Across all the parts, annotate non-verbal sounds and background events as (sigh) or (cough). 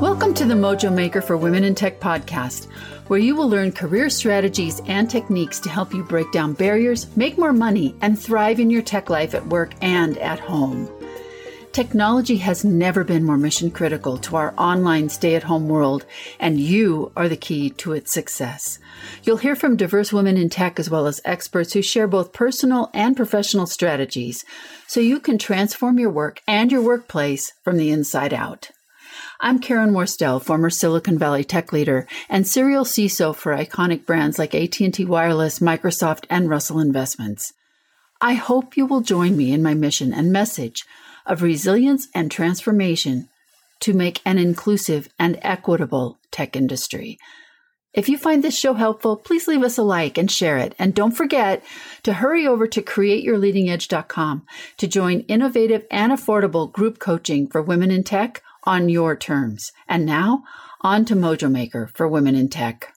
Welcome to the Mojo Maker for Women in Tech podcast, where you will learn career strategies and techniques to help you break down barriers, make more money, and thrive in your tech life at work and at home. Technology has never been more mission critical to our online stay at home world, and you are the key to its success. You'll hear from diverse women in tech as well as experts who share both personal and professional strategies so you can transform your work and your workplace from the inside out. I'm Karen Worstell, former Silicon Valley tech leader and serial CISO for iconic brands like AT&T Wireless, Microsoft, and Russell Investments. I hope you will join me in my mission and message of resilience and transformation to make an inclusive and equitable tech industry. If you find this show helpful, please leave us a like and share it. And don't forget to hurry over to createyourleadingedge.com to join innovative and affordable group coaching for women in tech on your terms. And now, on to Mojo Maker for Women in Tech.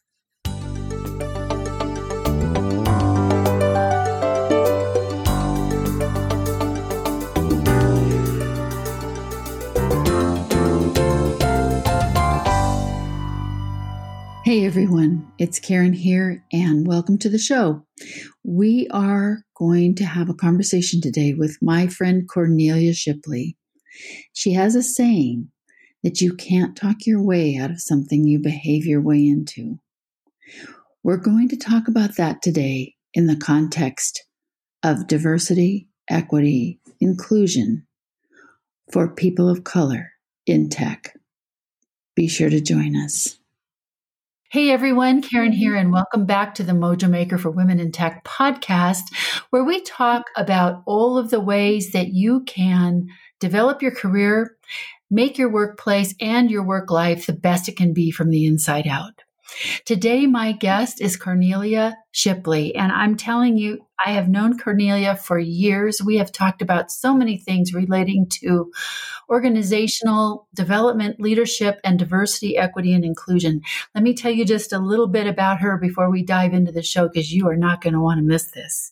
Hey everyone, it's Karen here, and welcome to the show. We are going to have a conversation today with my friend Cornelia Shipley. She has a saying that you can't talk your way out of something you behave your way into. We're going to talk about that today in the context of diversity, equity, inclusion for people of color in tech. Be sure to join us. Hey everyone, Karen here, and welcome back to the Mojo Maker for Women in Tech podcast, where we talk about all of the ways that you can develop your career make your workplace and your work life the best it can be from the inside out. Today, my guest is Cornelia Shipley, and I'm telling you, I have known Cornelia for years. We have talked about so many things relating to organizational development, leadership, and diversity, equity, and inclusion. Let me tell you just a little bit about her before we dive into the show because you are not going to want to miss this.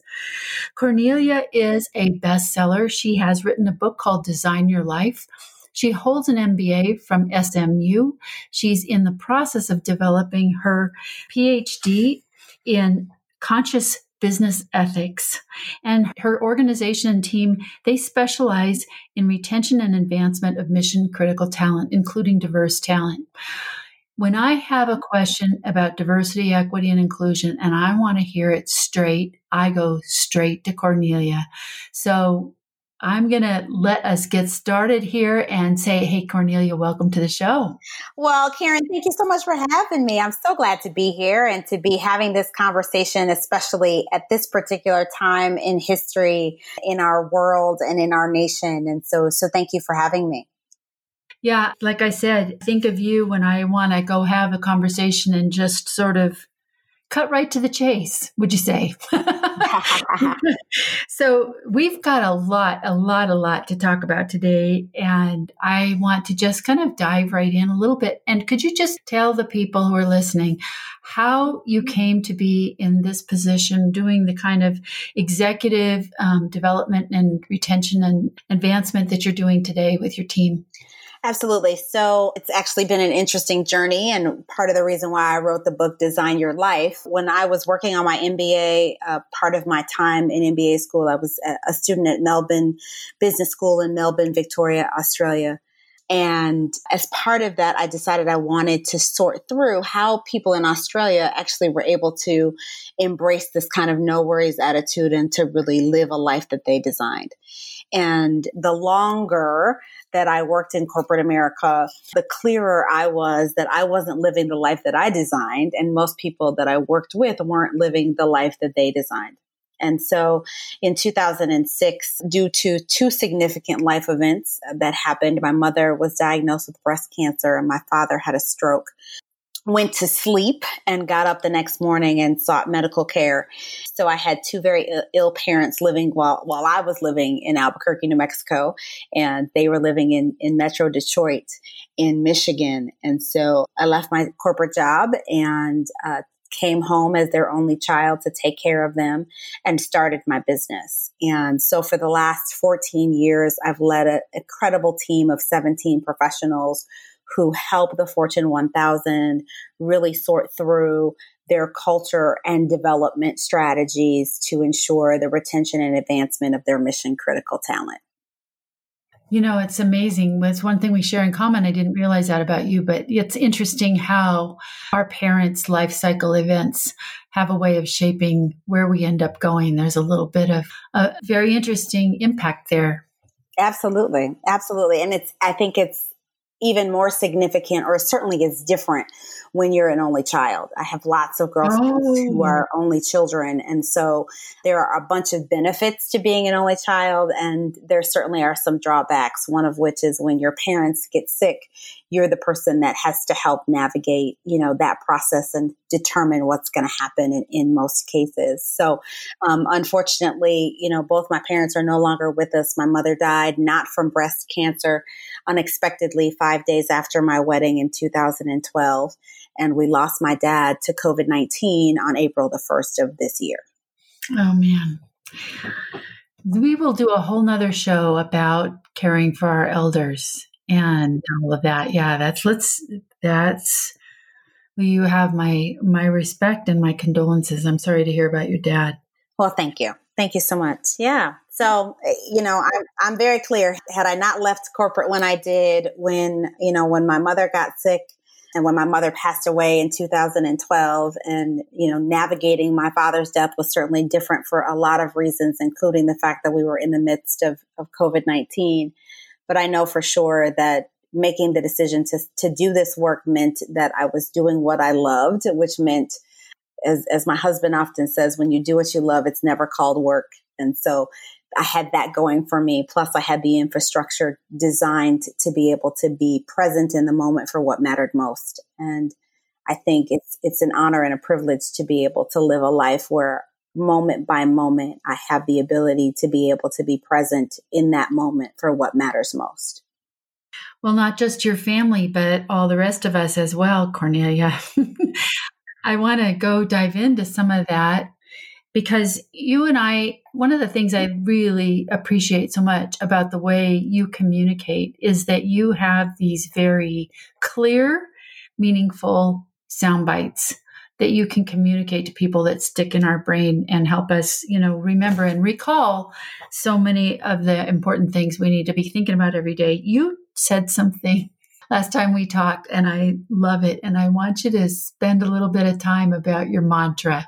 Cornelia is a bestseller. She has written a book called Design Your Life she holds an MBA from SMU. She's in the process of developing her PhD in conscious business ethics. And her organization and team they specialize in retention and advancement of mission critical talent including diverse talent. When i have a question about diversity equity and inclusion and i want to hear it straight i go straight to cornelia. So I'm going to let us get started here and say, hey, Cornelia, welcome to the show. Well, Karen, thank you so much for having me. I'm so glad to be here and to be having this conversation, especially at this particular time in history, in our world, and in our nation. And so, so thank you for having me. Yeah, like I said, think of you when I want to go have a conversation and just sort of cut right to the chase, would you say? (laughs) so we've got a lot, a lot, a lot to talk about today. And I want to just kind of dive right in a little bit. And could you just tell the people who are listening how you came to be in this position, doing the kind of executive um, development and retention and advancement that you're doing today with your team? Absolutely. So it's actually been an interesting journey and part of the reason why I wrote the book Design Your Life. When I was working on my MBA, uh, part of my time in MBA school, I was a student at Melbourne Business School in Melbourne, Victoria, Australia. And as part of that, I decided I wanted to sort through how people in Australia actually were able to embrace this kind of no worries attitude and to really live a life that they designed. And the longer that I worked in corporate America, the clearer I was that I wasn't living the life that I designed. And most people that I worked with weren't living the life that they designed. And so in 2006, due to two significant life events that happened, my mother was diagnosed with breast cancer and my father had a stroke went to sleep and got up the next morning and sought medical care. So I had two very ill parents living while while I was living in Albuquerque, New Mexico, and they were living in in Metro Detroit in Michigan. And so I left my corporate job and uh, came home as their only child to take care of them and started my business. And so for the last 14 years, I've led an incredible team of 17 professionals who help the Fortune 1000 really sort through their culture and development strategies to ensure the retention and advancement of their mission critical talent. You know, it's amazing. It's one thing we share in common. I didn't realize that about you, but it's interesting how our parents' life cycle events have a way of shaping where we end up going. There's a little bit of a very interesting impact there. Absolutely. Absolutely. And it's, I think it's even more significant or certainly is different when you're an only child. I have lots of girlfriends oh. who are only children. And so there are a bunch of benefits to being an only child. And there certainly are some drawbacks, one of which is when your parents get sick, you're the person that has to help navigate, you know, that process and determine what's going to happen in, in, most cases. So, um, unfortunately, you know, both my parents are no longer with us. My mother died not from breast cancer unexpectedly five days after my wedding in 2012. And we lost my dad to COVID 19 on April the 1st of this year. Oh, man. We will do a whole nother show about caring for our elders and all of that. Yeah, that's let's that's you have my my respect and my condolences. I'm sorry to hear about your dad. Well, thank you. Thank you so much. Yeah. So, eh, you know, I'm, I'm very clear. Had I not left corporate when I did, when, you know, when my mother got sick and when my mother passed away in 2012 and, you know, navigating my father's death was certainly different for a lot of reasons, including the fact that we were in the midst of, of COVID 19. But I know for sure that making the decision to, to do this work meant that I was doing what I loved, which meant, as, as my husband often says, when you do what you love, it's never called work. And so I had that going for me. Plus, I had the infrastructure designed to be able to be present in the moment for what mattered most. And I think it's it's an honor and a privilege to be able to live a life where moment by moment I have the ability to be able to be present in that moment for what matters most. Well, not just your family, but all the rest of us as well, Cornelia. (laughs) I want to go dive into some of that because you and I, one of the things I really appreciate so much about the way you communicate is that you have these very clear, meaningful sound bites that you can communicate to people that stick in our brain and help us, you know, remember and recall so many of the important things we need to be thinking about every day. You said something (laughs) last time we talked and I love it. And I want you to spend a little bit of time about your mantra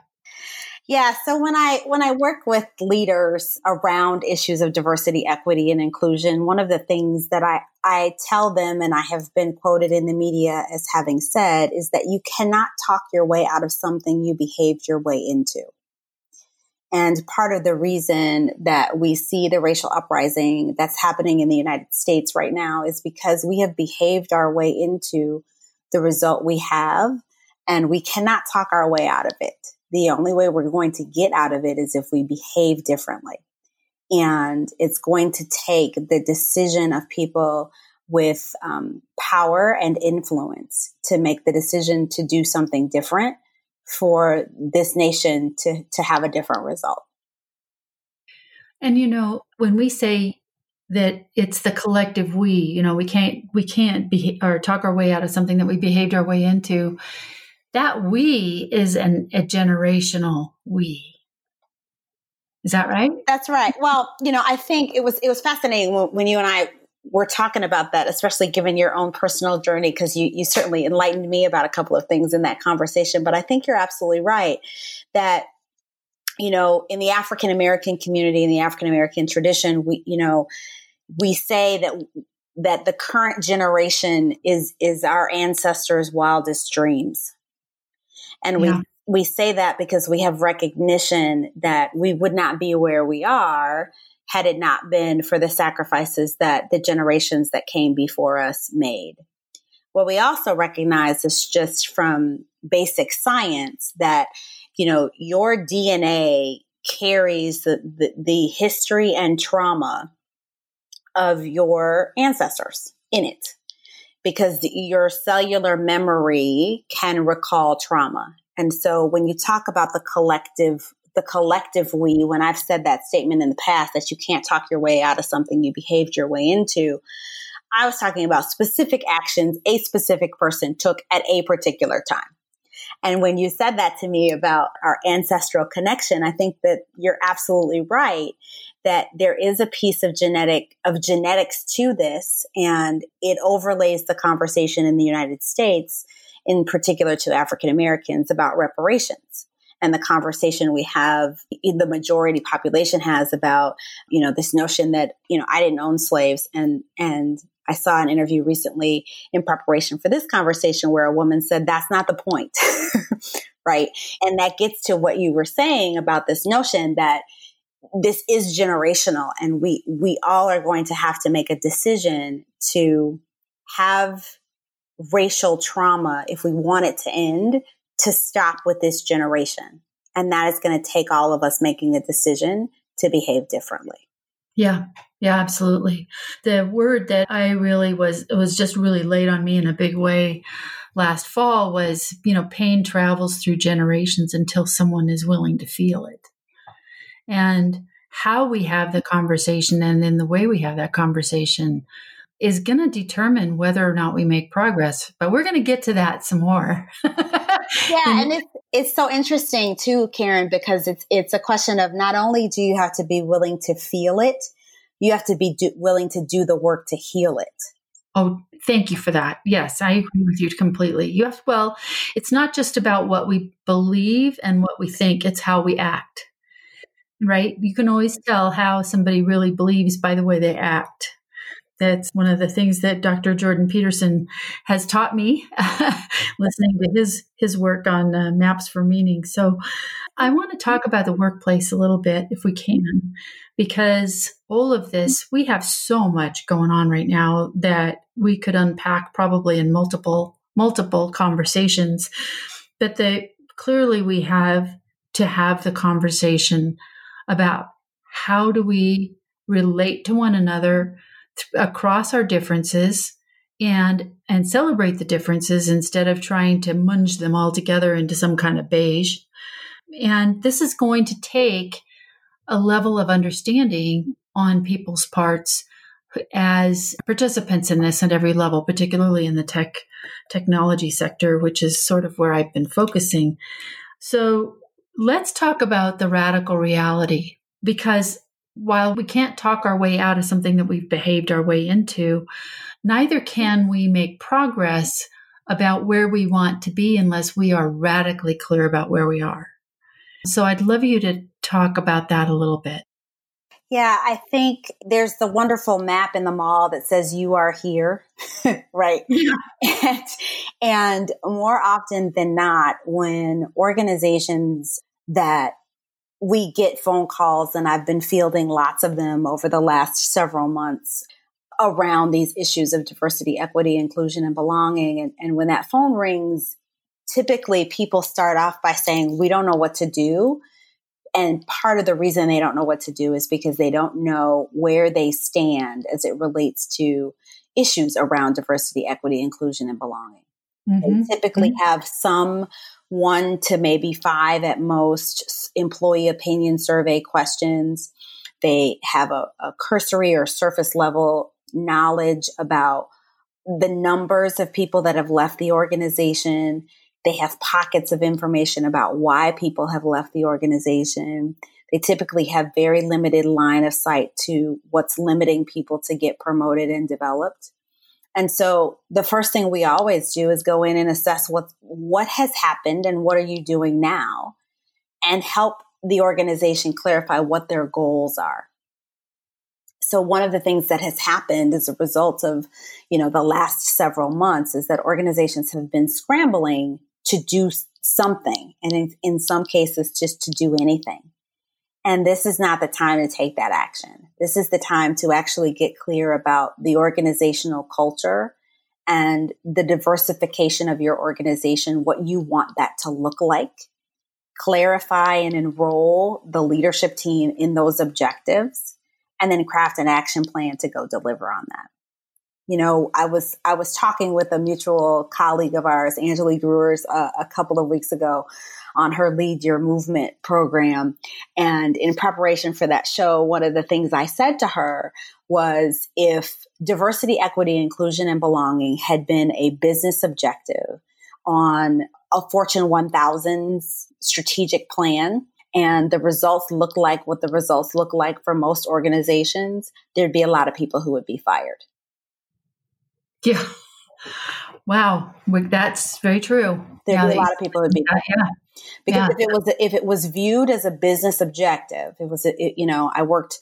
yeah. So when I when I work with leaders around issues of diversity, equity, and inclusion, one of the things that I, I tell them and I have been quoted in the media as having said is that you cannot talk your way out of something you behaved your way into. And part of the reason that we see the racial uprising that's happening in the United States right now is because we have behaved our way into the result we have and we cannot talk our way out of it the only way we're going to get out of it is if we behave differently. And it's going to take the decision of people with um, power and influence to make the decision to do something different for this nation to, to have a different result. And you know, when we say that it's the collective we, you know, we can't we can't be or talk our way out of something that we behaved our way into that we is an, a generational we. Is that right? That's right. Well, you know, I think it was it was fascinating when, when you and I were talking about that, especially given your own personal journey, because you you certainly enlightened me about a couple of things in that conversation. But I think you're absolutely right that you know in the African American community, in the African American tradition, we you know we say that that the current generation is is our ancestors' wildest dreams and yeah. we, we say that because we have recognition that we would not be where we are had it not been for the sacrifices that the generations that came before us made. What we also recognize is just from basic science that, you know, your DNA carries the, the, the history and trauma of your ancestors in it because your cellular memory can recall trauma. And so when you talk about the collective, the collective we, when I've said that statement in the past that you can't talk your way out of something you behaved your way into, I was talking about specific actions a specific person took at a particular time. And when you said that to me about our ancestral connection, I think that you're absolutely right that there is a piece of genetic of genetics to this and it overlays the conversation in the United States in particular to African Americans about reparations. And the conversation we have in the majority population has about you know this notion that you know I didn't own slaves and and I saw an interview recently in preparation for this conversation where a woman said that's not the point. (laughs) Right? And that gets to what you were saying about this notion that this is generational and we we all are going to have to make a decision to have racial trauma if we want it to end to stop with this generation. And that is going to take all of us making a decision to behave differently. Yeah. Yeah absolutely. The word that i really was was just really laid on me in a big way last fall was you know pain travels through generations until someone is willing to feel it and how we have the conversation and then the way we have that conversation is going to determine whether or not we make progress. But we're going to get to that some more. (laughs) yeah, and it's it's so interesting too, Karen, because it's it's a question of not only do you have to be willing to feel it, you have to be do, willing to do the work to heal it. Oh, thank you for that. Yes, I agree with you completely. You have well, it's not just about what we believe and what we think; it's how we act right? You can always tell how somebody really believes by the way they act. That's one of the things that Dr. Jordan Peterson has taught me, (laughs) listening to his his work on uh, maps for meaning. So, I want to talk about the workplace a little bit, if we can, because all of this we have so much going on right now that we could unpack probably in multiple multiple conversations. But the clearly we have to have the conversation about how do we relate to one another th- across our differences and and celebrate the differences instead of trying to munge them all together into some kind of beige. And this is going to take a level of understanding on people's parts as participants in this at every level particularly in the tech technology sector which is sort of where I've been focusing. So Let's talk about the radical reality because while we can't talk our way out of something that we've behaved our way into, neither can we make progress about where we want to be unless we are radically clear about where we are. So I'd love you to talk about that a little bit. Yeah, I think there's the wonderful map in the mall that says you are here, (laughs) right? Yeah. And, (laughs) and more often than not, when organizations that we get phone calls, and I've been fielding lots of them over the last several months around these issues of diversity, equity, inclusion, and belonging. And, and when that phone rings, typically people start off by saying, We don't know what to do. And part of the reason they don't know what to do is because they don't know where they stand as it relates to issues around diversity, equity, inclusion, and belonging. Mm-hmm. They typically mm-hmm. have some one to maybe five at most employee opinion survey questions. They have a, a cursory or surface level knowledge about the numbers of people that have left the organization. They have pockets of information about why people have left the organization. They typically have very limited line of sight to what's limiting people to get promoted and developed. And so the first thing we always do is go in and assess what what has happened and what are you doing now and help the organization clarify what their goals are. So one of the things that has happened as a result of, you know, the last several months is that organizations have been scrambling to do something and in, in some cases just to do anything. And this is not the time to take that action. This is the time to actually get clear about the organizational culture and the diversification of your organization, what you want that to look like. Clarify and enroll the leadership team in those objectives, and then craft an action plan to go deliver on that. You know, I was I was talking with a mutual colleague of ours, Angelique Rewers, uh, a couple of weeks ago on her Lead Your Movement program. And in preparation for that show, one of the things I said to her was if diversity, equity, inclusion, and belonging had been a business objective on a Fortune 1000's strategic plan, and the results look like what the results look like for most organizations, there'd be a lot of people who would be fired. Yeah. Wow, that's very true. There'd yeah, be a lot of people who'd be fired. Yeah. Because yeah. if it was if it was viewed as a business objective, it was it, you know I worked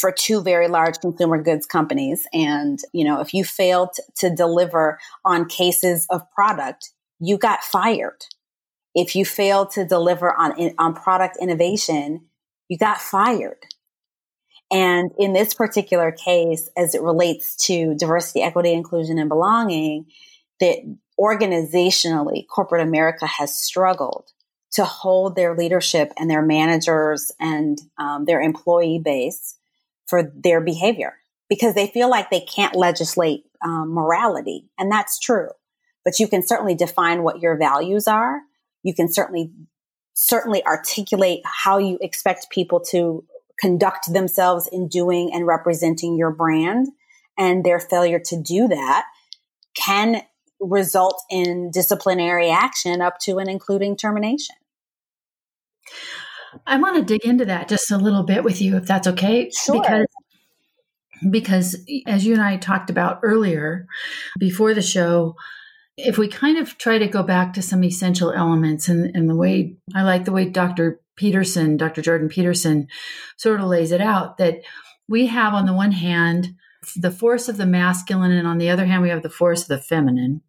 for two very large consumer goods companies, and you know if you failed to deliver on cases of product, you got fired. If you failed to deliver on on product innovation, you got fired. And in this particular case, as it relates to diversity, equity, inclusion, and belonging, that organizationally, corporate America has struggled to hold their leadership and their managers and um, their employee base for their behavior because they feel like they can't legislate um, morality. And that's true. But you can certainly define what your values are. You can certainly, certainly articulate how you expect people to conduct themselves in doing and representing your brand and their failure to do that can result in disciplinary action up to and including termination. I want to dig into that just a little bit with you if that's okay sure. because because as you and I talked about earlier before the show if we kind of try to go back to some essential elements and, and the way I like the way Dr. Peterson, Dr. Jordan Peterson, sort of lays it out that we have, on the one hand, the force of the masculine, and on the other hand, we have the force of the feminine.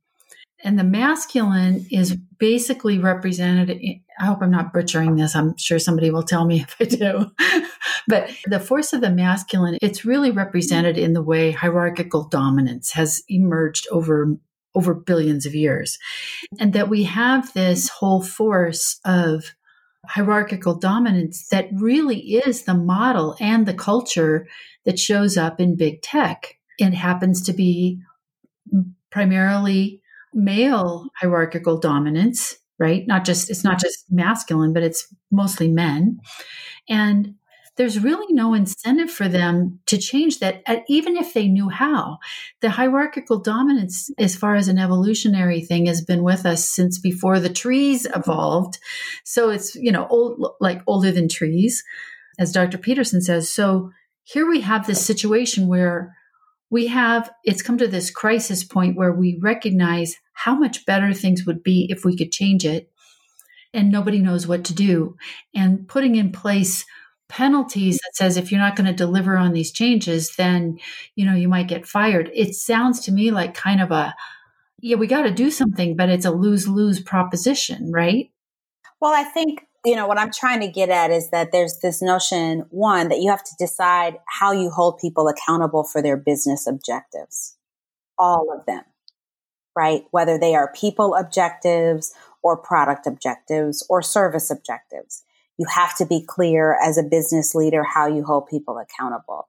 And the masculine is basically represented. I hope I'm not butchering this. I'm sure somebody will tell me (laughs) if I do. but the force of the masculine, it's really represented in the way hierarchical dominance has emerged over over billions of years. And that we have this whole force of hierarchical dominance that really is the model and the culture that shows up in big tech. It happens to be primarily male hierarchical dominance, right? Not just, it's not just masculine, but it's mostly men. And there's really no incentive for them to change that, even if they knew how. The hierarchical dominance, as far as an evolutionary thing, has been with us since before the trees evolved. So it's, you know, old, like older than trees, as Dr. Peterson says. So here we have this situation where we have, it's come to this crisis point where we recognize how much better things would be if we could change it. And nobody knows what to do. And putting in place penalties that says if you're not going to deliver on these changes then you know you might get fired. It sounds to me like kind of a yeah we got to do something but it's a lose-lose proposition right? Well i think you know what i'm trying to get at is that there's this notion one that you have to decide how you hold people accountable for their business objectives. All of them right? Whether they are people objectives or product objectives or service objectives you have to be clear as a business leader how you hold people accountable.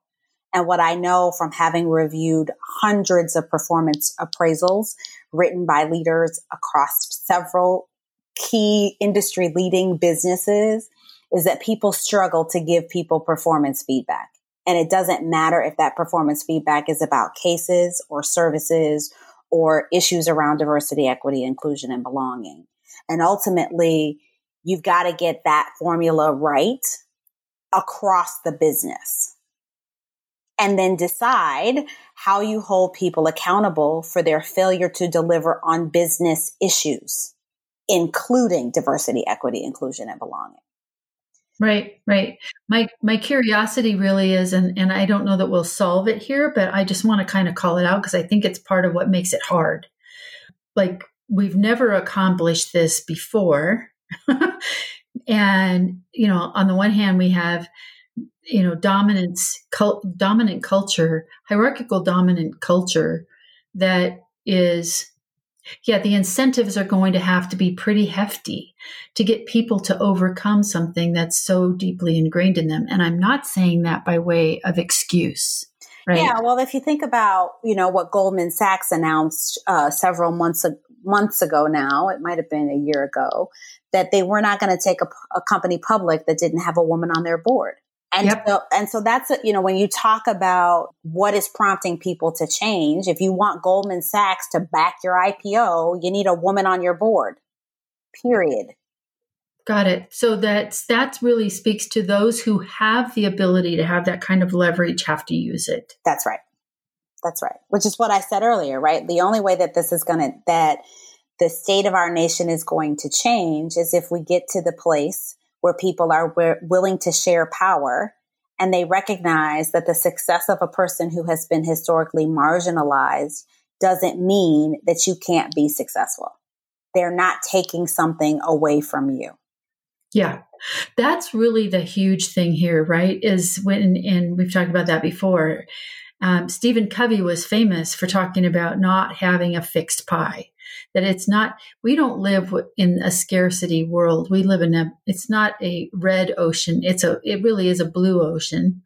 And what I know from having reviewed hundreds of performance appraisals written by leaders across several key industry leading businesses is that people struggle to give people performance feedback. And it doesn't matter if that performance feedback is about cases or services or issues around diversity, equity, inclusion, and belonging. And ultimately, you've got to get that formula right across the business. And then decide how you hold people accountable for their failure to deliver on business issues, including diversity, equity, inclusion, and belonging. Right, right. My my curiosity really is, and and I don't know that we'll solve it here, but I just want to kind of call it out because I think it's part of what makes it hard. Like we've never accomplished this before, (laughs) and you know on the one hand we have you know dominance cult, dominant culture hierarchical dominant culture that is yeah the incentives are going to have to be pretty hefty to get people to overcome something that's so deeply ingrained in them and i'm not saying that by way of excuse Right? Yeah. Well, if you think about, you know, what Goldman Sachs announced uh, several months months ago now, it might have been a year ago, that they were not going to take a, a, company public that didn't have a woman on their board. And yep. so, and so that's, a, you know, when you talk about what is prompting people to change, if you want Goldman Sachs to back your IPO, you need a woman on your board, period. Got it. So that's that really speaks to those who have the ability to have that kind of leverage have to use it. That's right. That's right. Which is what I said earlier, right? The only way that this is going to that the state of our nation is going to change is if we get to the place where people are willing to share power and they recognize that the success of a person who has been historically marginalized doesn't mean that you can't be successful. They're not taking something away from you. Yeah. That's really the huge thing here, right? Is when, and we've talked about that before. Um, Stephen Covey was famous for talking about not having a fixed pie. That it's not, we don't live in a scarcity world. We live in a, it's not a red ocean. It's a, it really is a blue ocean.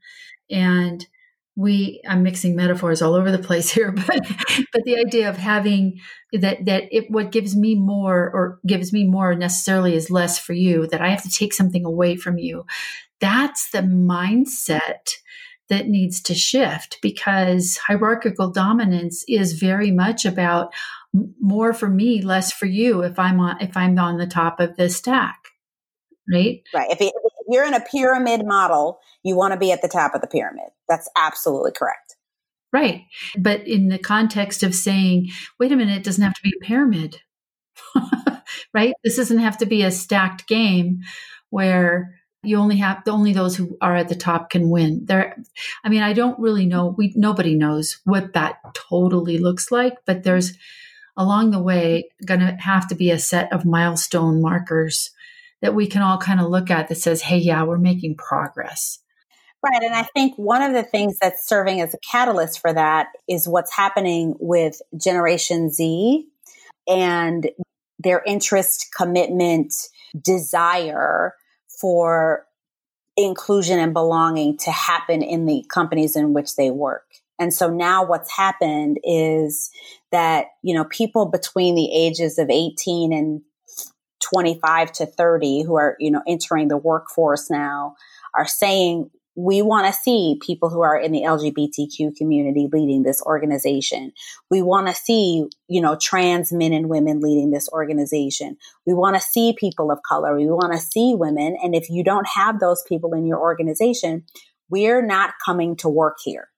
And we i'm mixing metaphors all over the place (laughs) here but but the idea of having that that it what gives me more or gives me more necessarily is less for you that i have to take something away from you that's the mindset that needs to shift because hierarchical dominance is very much about more for me less for you if i'm on if i'm on the top of the stack right right if, you're in a pyramid model, you want to be at the top of the pyramid. That's absolutely correct. Right. But in the context of saying, wait a minute, it doesn't have to be a pyramid. (laughs) right? This doesn't have to be a stacked game where you only have the only those who are at the top can win. There I mean, I don't really know we nobody knows what that totally looks like, but there's along the way going to have to be a set of milestone markers that we can all kind of look at that says, hey, yeah, we're making progress. Right. And I think one of the things that's serving as a catalyst for that is what's happening with Generation Z and their interest, commitment, desire for inclusion and belonging to happen in the companies in which they work. And so now what's happened is that, you know, people between the ages of 18 and 25 to 30 who are, you know, entering the workforce now are saying, we want to see people who are in the LGBTQ community leading this organization. We want to see, you know, trans men and women leading this organization. We want to see people of color. We want to see women. And if you don't have those people in your organization, we're not coming to work here.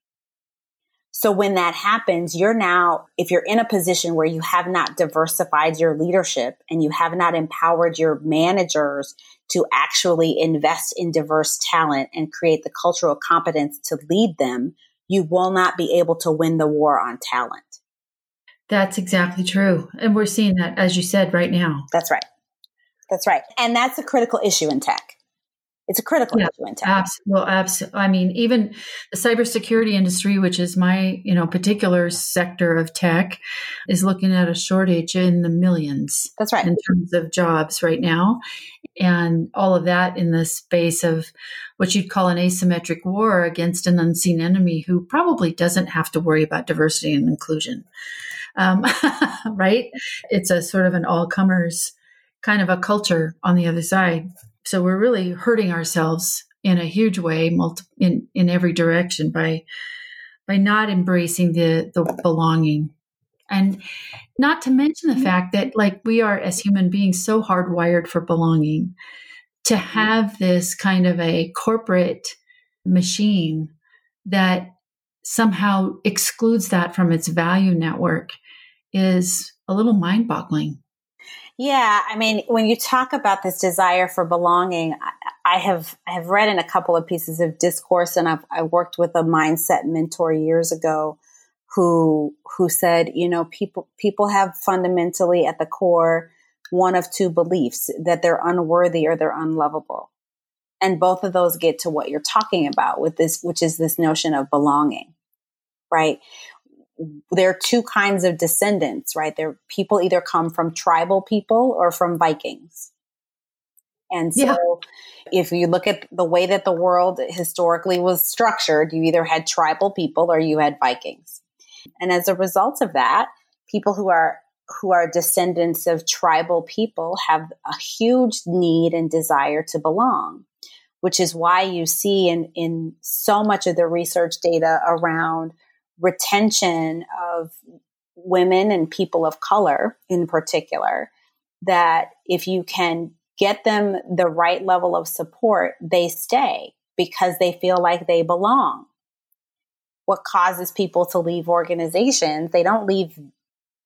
So when that happens, you're now, if you're in a position where you have not diversified your leadership and you have not empowered your managers to actually invest in diverse talent and create the cultural competence to lead them, you will not be able to win the war on talent. That's exactly true. And we're seeing that, as you said, right now. That's right. That's right. And that's a critical issue in tech. It's a critical yeah, issue in tech. Abs- well, absolutely. I mean, even the cybersecurity industry, which is my you know particular sector of tech, is looking at a shortage in the millions. That's right. In terms of jobs right now, and all of that in the space of what you'd call an asymmetric war against an unseen enemy who probably doesn't have to worry about diversity and inclusion. Um, (laughs) right? It's a sort of an all comers kind of a culture on the other side. So we're really hurting ourselves in a huge way, multi- in in every direction by by not embracing the the belonging, and not to mention the mm-hmm. fact that like we are as human beings so hardwired for belonging, to mm-hmm. have this kind of a corporate machine that somehow excludes that from its value network is a little mind boggling. Yeah, I mean, when you talk about this desire for belonging, I, have I have read in a couple of pieces of discourse, and I've I worked with a mindset mentor years ago, who who said, you know, people people have fundamentally at the core one of two beliefs that they're unworthy or they're unlovable, and both of those get to what you're talking about with this, which is this notion of belonging, right? There are two kinds of descendants, right? There people either come from tribal people or from Vikings. And so, yeah. if you look at the way that the world historically was structured, you either had tribal people or you had Vikings. And as a result of that, people who are who are descendants of tribal people have a huge need and desire to belong, which is why you see in, in so much of the research data around retention of women and people of color in particular, that if you can get them the right level of support, they stay because they feel like they belong. What causes people to leave organizations? They don't leave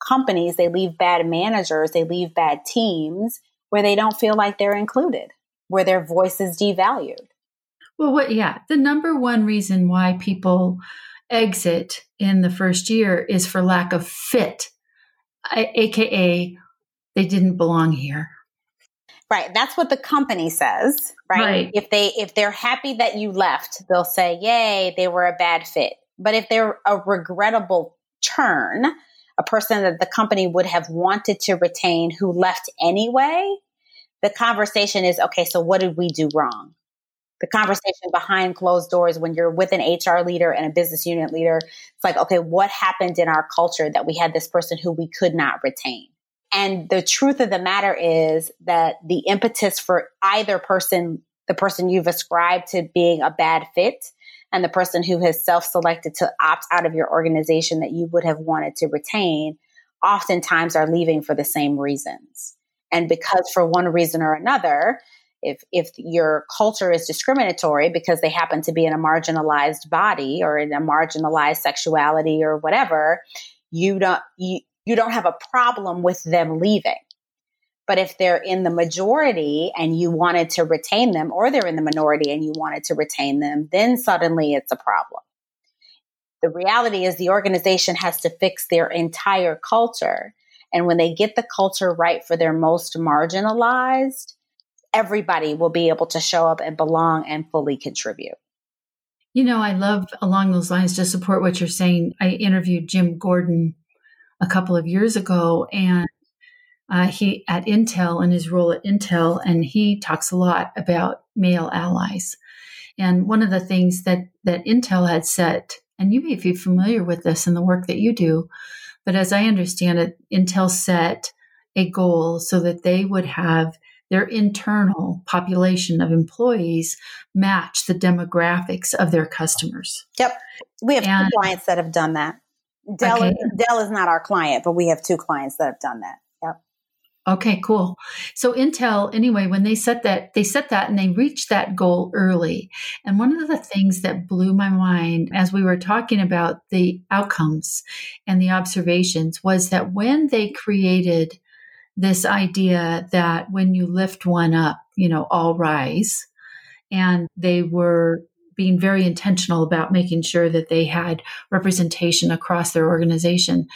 companies, they leave bad managers, they leave bad teams where they don't feel like they're included, where their voice is devalued. Well, what, yeah, the number one reason why people exit in the first year is for lack of fit, aka they didn't belong here. Right. That's what the company says, right? right? If they if they're happy that you left, they'll say, "Yay, they were a bad fit." But if they're a regrettable turn, a person that the company would have wanted to retain who left anyway, the conversation is, "Okay, so what did we do wrong?" The conversation behind closed doors when you're with an HR leader and a business unit leader, it's like, "Okay, what happened in our culture that we had this person who we could not retain?" And the truth of the matter is that the impetus for either person, the person you've ascribed to being a bad fit, and the person who has self selected to opt out of your organization that you would have wanted to retain, oftentimes are leaving for the same reasons. And because for one reason or another, if, if your culture is discriminatory because they happen to be in a marginalized body or in a marginalized sexuality or whatever, you don't, you, you don't have a problem with them leaving. But if they're in the majority and you wanted to retain them, or they're in the minority and you wanted to retain them, then suddenly it's a problem. The reality is the organization has to fix their entire culture. And when they get the culture right for their most marginalized, everybody will be able to show up and belong and fully contribute. You know, I love along those lines to support what you're saying. I interviewed Jim Gordon a couple of years ago, and uh, he at Intel and his role at Intel, and he talks a lot about male allies. And one of the things that that Intel had set, and you may be familiar with this in the work that you do, but as I understand it, Intel set a goal so that they would have their internal population of employees match the demographics of their customers. Yep. We have and, clients that have done that. Dell, okay. Dell is not our client, but we have two clients that have done that. Yep. Okay, cool. So Intel, anyway, when they set that, they set that and they reached that goal early. And one of the things that blew my mind as we were talking about the outcomes and the observations was that when they created this idea that when you lift one up, you know, all rise, and they were being very intentional about making sure that they had representation across their organization.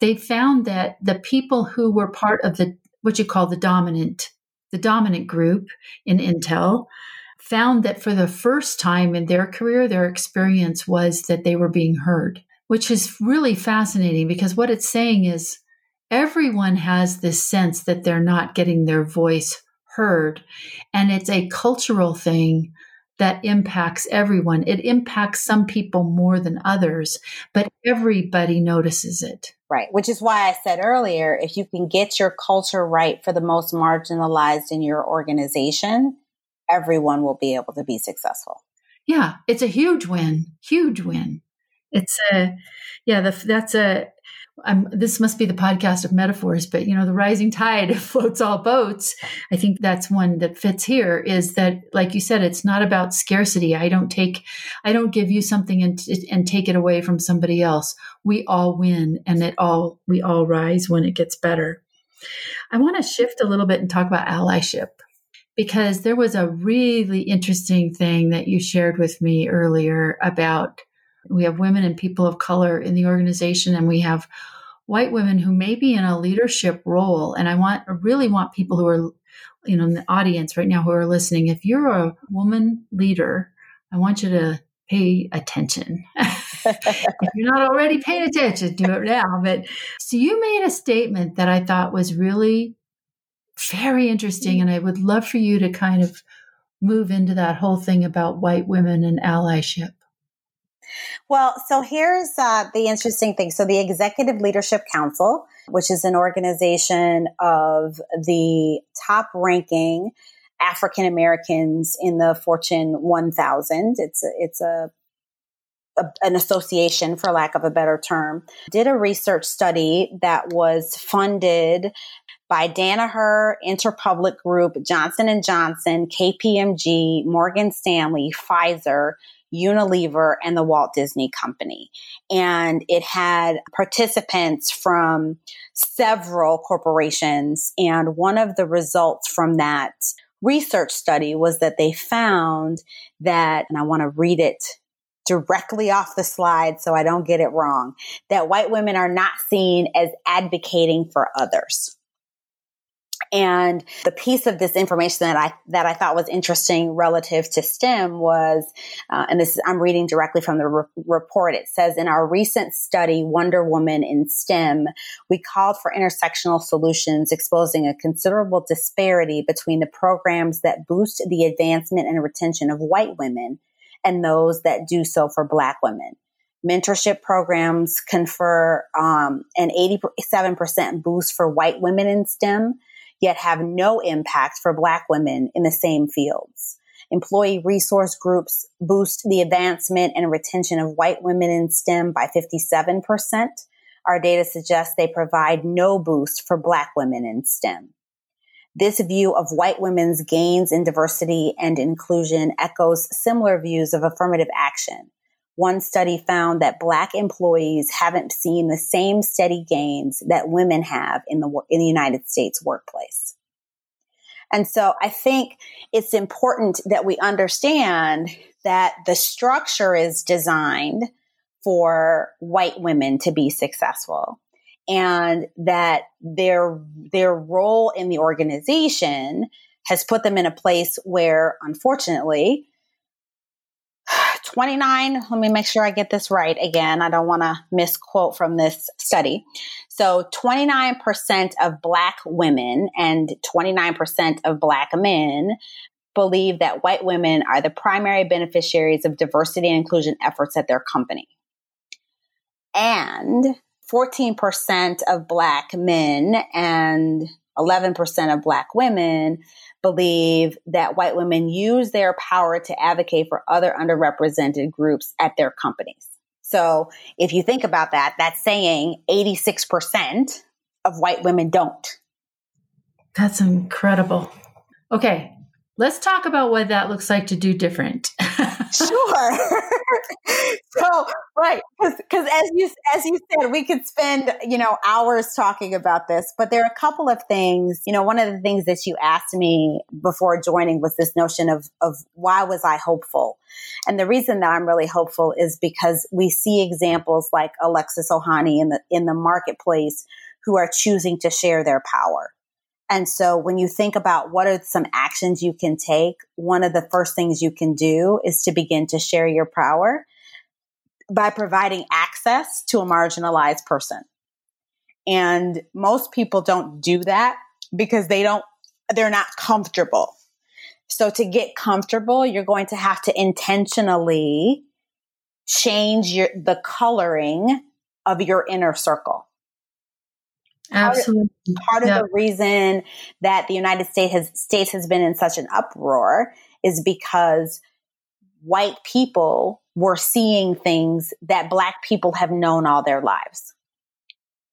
They found that the people who were part of the what you call the dominant the dominant group in Intel found that for the first time in their career their experience was that they were being heard, which is really fascinating because what it's saying is everyone has this sense that they're not getting their voice heard and it's a cultural thing that impacts everyone. It impacts some people more than others, but everybody notices it. Right. Which is why I said earlier if you can get your culture right for the most marginalized in your organization, everyone will be able to be successful. Yeah, it's a huge win. Huge win. It's a, yeah, the, that's a, I'm, this must be the podcast of metaphors, but you know, the rising tide (laughs) floats all boats. I think that's one that fits here is that, like you said, it's not about scarcity. I don't take, I don't give you something and, and take it away from somebody else. We all win and it all, we all rise when it gets better. I want to shift a little bit and talk about allyship because there was a really interesting thing that you shared with me earlier about we have women and people of color in the organization, and we have white women who may be in a leadership role. And I want, really want people who are, you know, in the audience right now who are listening. If you're a woman leader, I want you to pay attention. (laughs) if you're not already paying attention, do it now. But so you made a statement that I thought was really Very interesting. And I would love for you to kind of move into that whole thing about white women and allyship. Well, so here's uh, the interesting thing. So, the Executive Leadership Council, which is an organization of the top ranking African Americans in the Fortune 1000, it's a, it's a, a, an association, for lack of a better term, did a research study that was funded by Danaher, Interpublic Group, Johnson and Johnson, KPMG, Morgan Stanley, Pfizer, Unilever, and the Walt Disney Company. And it had participants from several corporations. And one of the results from that research study was that they found that, and I want to read it directly off the slide so I don't get it wrong, that white women are not seen as advocating for others. And the piece of this information that I that I thought was interesting relative to STEM was, uh, and this is, I'm reading directly from the re- report. It says in our recent study, Wonder Woman in STEM, we called for intersectional solutions, exposing a considerable disparity between the programs that boost the advancement and retention of white women and those that do so for Black women mentorship programs confer um, an 87% boost for white women in STEM yet have no impact for Black women in the same fields. Employee resource groups boost the advancement and retention of white women in STEM by 57%. Our data suggests they provide no boost for Black women in STEM. This view of white women's gains in diversity and inclusion echoes similar views of affirmative action one study found that black employees haven't seen the same steady gains that women have in the in the United States workplace. And so I think it's important that we understand that the structure is designed for white women to be successful and that their their role in the organization has put them in a place where unfortunately 29, let me make sure I get this right again. I don't want to misquote from this study. So 29% of Black women and 29% of Black men believe that white women are the primary beneficiaries of diversity and inclusion efforts at their company. And 14% of Black men and 11% of Black women believe that white women use their power to advocate for other underrepresented groups at their companies. So if you think about that, that's saying 86% of white women don't. That's incredible. Okay, let's talk about what that looks like to do different. (laughs) sure. (laughs) so right, because as you as you said, we could spend you know hours talking about this, but there are a couple of things. You know, one of the things that you asked me before joining was this notion of of why was I hopeful, and the reason that I'm really hopeful is because we see examples like Alexis Ohanian in the in the marketplace who are choosing to share their power and so when you think about what are some actions you can take, one of the first things you can do is to begin to share your power by providing access to a marginalized person. And most people don't do that because they don't, they're not comfortable. So to get comfortable, you're going to have to intentionally change your, the coloring of your inner circle. Absolutely. Part of, part of the reason that the United States has, States has been in such an uproar is because white people were seeing things that black people have known all their lives.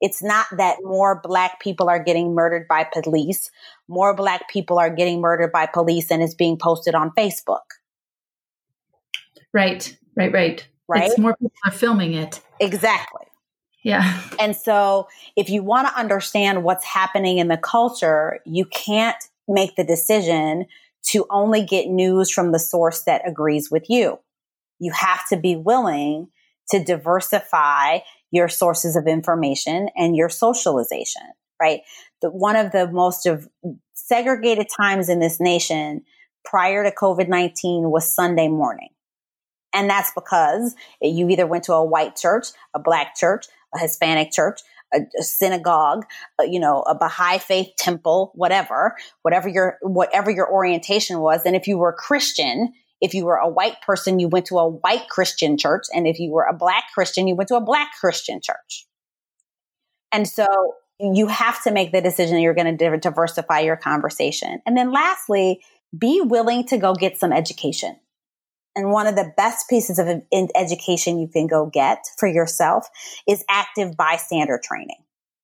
It's not that more black people are getting murdered by police. More black people are getting murdered by police and it's being posted on Facebook. Right, right, right. Right. It's more people are filming it. Exactly. Yeah. And so if you want to understand what's happening in the culture, you can't make the decision to only get news from the source that agrees with you. You have to be willing to diversify your sources of information and your socialization, right? The, one of the most of segregated times in this nation prior to COVID-19 was Sunday morning. And that's because you either went to a white church, a black church, a Hispanic church, a, a synagogue, uh, you know, a Baha'i faith temple, whatever, whatever your whatever your orientation was. And if you were Christian, if you were a white person, you went to a white Christian church, and if you were a black Christian, you went to a black Christian church. And so you have to make the decision you're going to diversify your conversation. And then lastly, be willing to go get some education. And one of the best pieces of education you can go get for yourself is active bystander training.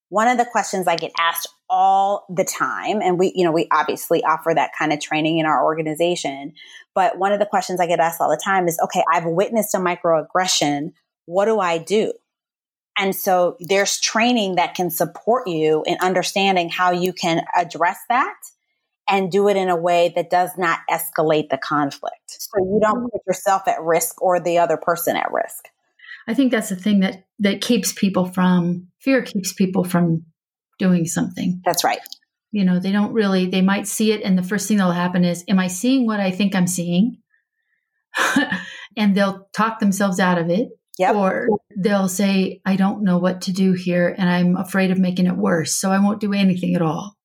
One of the questions I get asked all the time, and we, you know, we obviously offer that kind of training in our organization. But one of the questions I get asked all the time is, okay, I've witnessed a microaggression. What do I do? And so there's training that can support you in understanding how you can address that and do it in a way that does not escalate the conflict. So you don't mm-hmm. put yourself at risk or the other person at risk. I think that's the thing that that keeps people from fear keeps people from doing something. That's right. You know, they don't really they might see it and the first thing that'll happen is am I seeing what I think I'm seeing? (laughs) and they'll talk themselves out of it. Yep. Or they'll say, I don't know what to do here and I'm afraid of making it worse. So I won't do anything at all.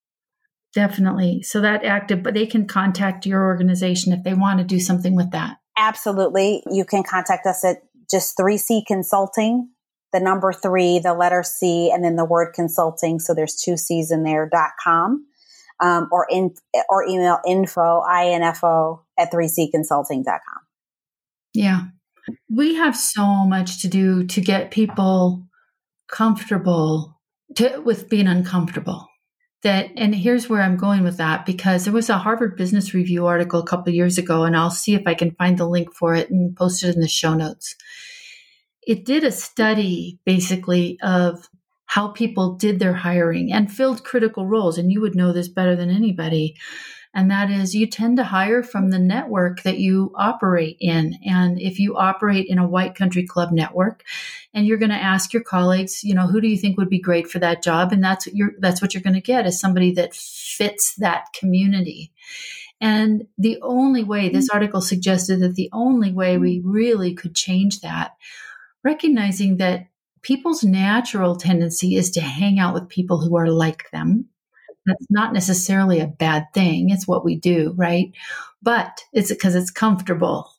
Definitely. So that active, but they can contact your organization if they want to do something with that. Absolutely. You can contact us at just 3C Consulting, the number three, the letter C, and then the word consulting. So there's two C's in there, dot com. Um, or in or email info info at 3cconsulting.com. Yeah. We have so much to do to get people comfortable to, with being uncomfortable that and here's where i'm going with that because there was a harvard business review article a couple years ago and i'll see if i can find the link for it and post it in the show notes it did a study basically of how people did their hiring and filled critical roles and you would know this better than anybody and that is you tend to hire from the network that you operate in. And if you operate in a white country club network and you're going to ask your colleagues, you know, who do you think would be great for that job? And that's what you're, that's what you're going to get is somebody that fits that community. And the only way this mm-hmm. article suggested that the only way we really could change that, recognizing that people's natural tendency is to hang out with people who are like them that's not necessarily a bad thing. It's what we do, right? But it's because it's comfortable.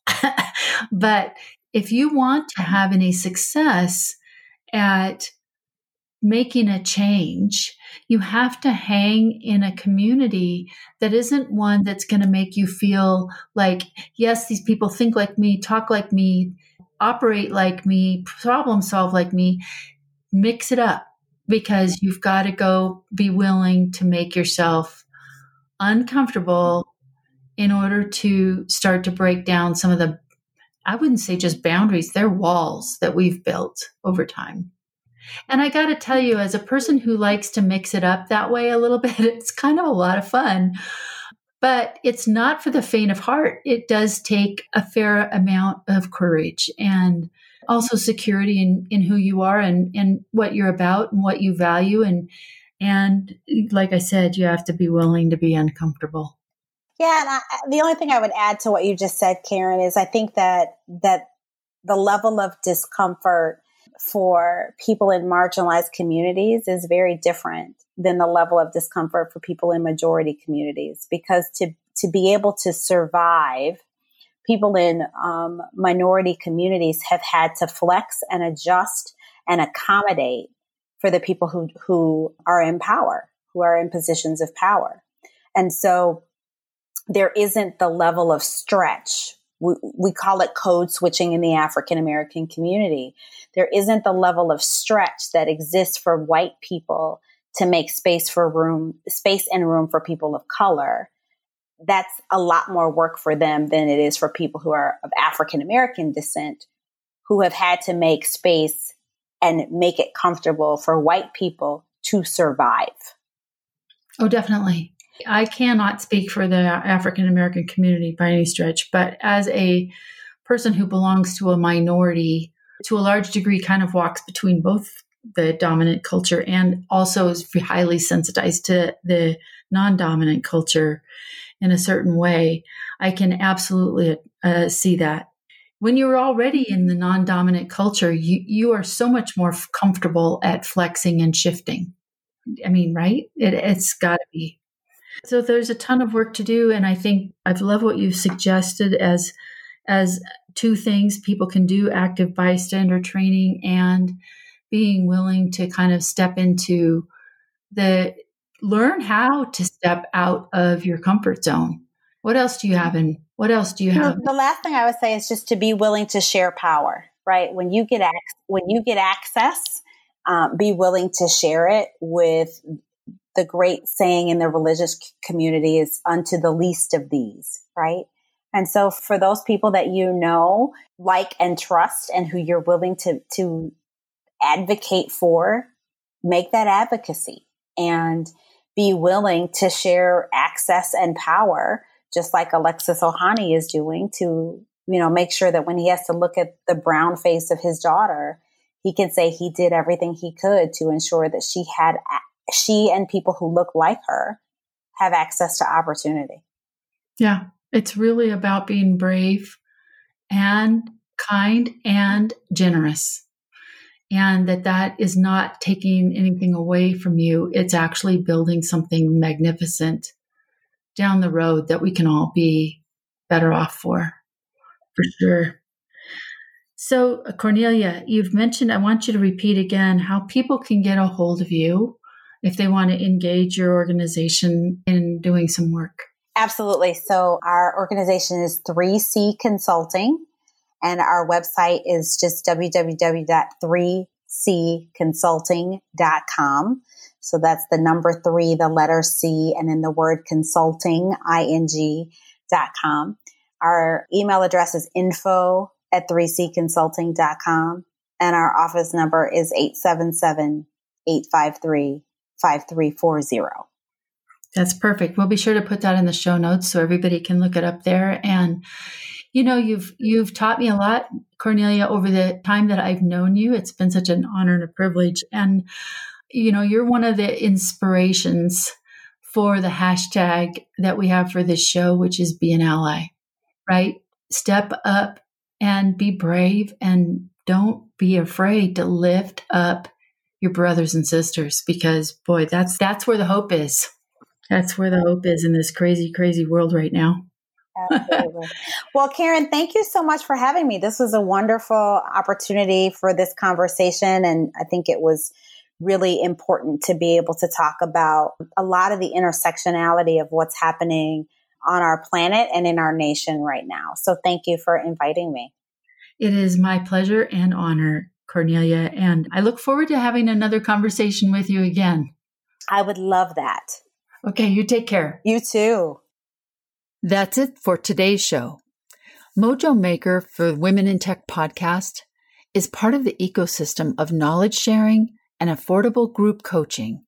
(laughs) but if you want to have any success at making a change, you have to hang in a community that isn't one that's going to make you feel like, yes, these people think like me, talk like me, operate like me, problem solve like me. Mix it up because you've got to go be willing to make yourself uncomfortable in order to start to break down some of the I wouldn't say just boundaries, they're walls that we've built over time. And I got to tell you, as a person who likes to mix it up that way a little (laughs) bit, it's kind of a lot of fun. But it's not for the faint of heart. It does take a fair amount of courage and also security in, in who you are and, and what you're about and what you value. And, and like I said, you have to be willing to be uncomfortable. Yeah. And I, the only thing I would add to what you just said, Karen, is I think that, that the level of discomfort for people in marginalized communities is very different than the level of discomfort for people in majority communities because to to be able to survive people in um, minority communities have had to flex and adjust and accommodate for the people who, who are in power, who are in positions of power. And so there isn't the level of stretch. We, we call it code switching in the African American community. There isn't the level of stretch that exists for white people to make space for room, space and room for people of color that's a lot more work for them than it is for people who are of African American descent who have had to make space and make it comfortable for white people to survive. Oh, definitely. I cannot speak for the African American community by any stretch, but as a person who belongs to a minority, to a large degree, kind of walks between both the dominant culture and also is highly sensitized to the non dominant culture in a certain way, I can absolutely uh, see that. when you're already in the non-dominant culture, you you are so much more comfortable at flexing and shifting. I mean, right? It, it's got to be. So there's a ton of work to do, and I think I've loved what you've suggested as as two things people can do: active bystander training and being willing to kind of step into the learn how to step out of your comfort zone. What else do you have in what else do you have? The last thing I would say is just to be willing to share power, right? When you get ac- when you get access, um, be willing to share it with the great saying in the religious community is unto the least of these, right? And so for those people that you know, like and trust and who you're willing to to advocate for, make that advocacy and be willing to share access and power, just like Alexis Ohanian is doing to, you know, make sure that when he has to look at the brown face of his daughter, he can say he did everything he could to ensure that she had, she and people who look like her have access to opportunity. Yeah. It's really about being brave and kind and generous and that that is not taking anything away from you it's actually building something magnificent down the road that we can all be better off for for sure so cornelia you've mentioned i want you to repeat again how people can get a hold of you if they want to engage your organization in doing some work absolutely so our organization is 3c consulting and our website is just www.3cconsulting.com. So that's the number three, the letter C, and then the word consulting, ing, dot com. Our email address is info at 3cconsulting.com. And our office number is 877 853 5340. That's perfect. We'll be sure to put that in the show notes so everybody can look it up there. And you know, you've you've taught me a lot, Cornelia, over the time that I've known you. It's been such an honor and a privilege. And you know, you're one of the inspirations for the hashtag that we have for this show, which is be an ally, right? Step up and be brave and don't be afraid to lift up your brothers and sisters because boy, that's that's where the hope is. That's where the hope is in this crazy, crazy world right now. Absolutely. well, Karen, thank you so much for having me. This was a wonderful opportunity for this conversation. And I think it was really important to be able to talk about a lot of the intersectionality of what's happening on our planet and in our nation right now. So thank you for inviting me. It is my pleasure and honor, Cornelia. And I look forward to having another conversation with you again. I would love that. Okay, you take care. You too. That's it for today's show. Mojo Maker for Women in Tech podcast is part of the ecosystem of knowledge sharing and affordable group coaching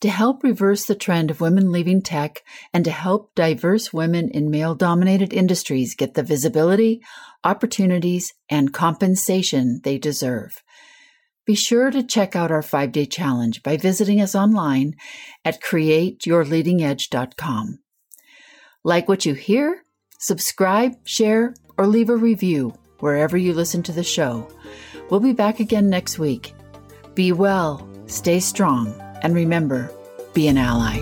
to help reverse the trend of women leaving tech and to help diverse women in male dominated industries get the visibility, opportunities, and compensation they deserve. Be sure to check out our five day challenge by visiting us online at createyourleadingedge.com. Like what you hear? Subscribe, share, or leave a review wherever you listen to the show. We'll be back again next week. Be well, stay strong, and remember, be an ally.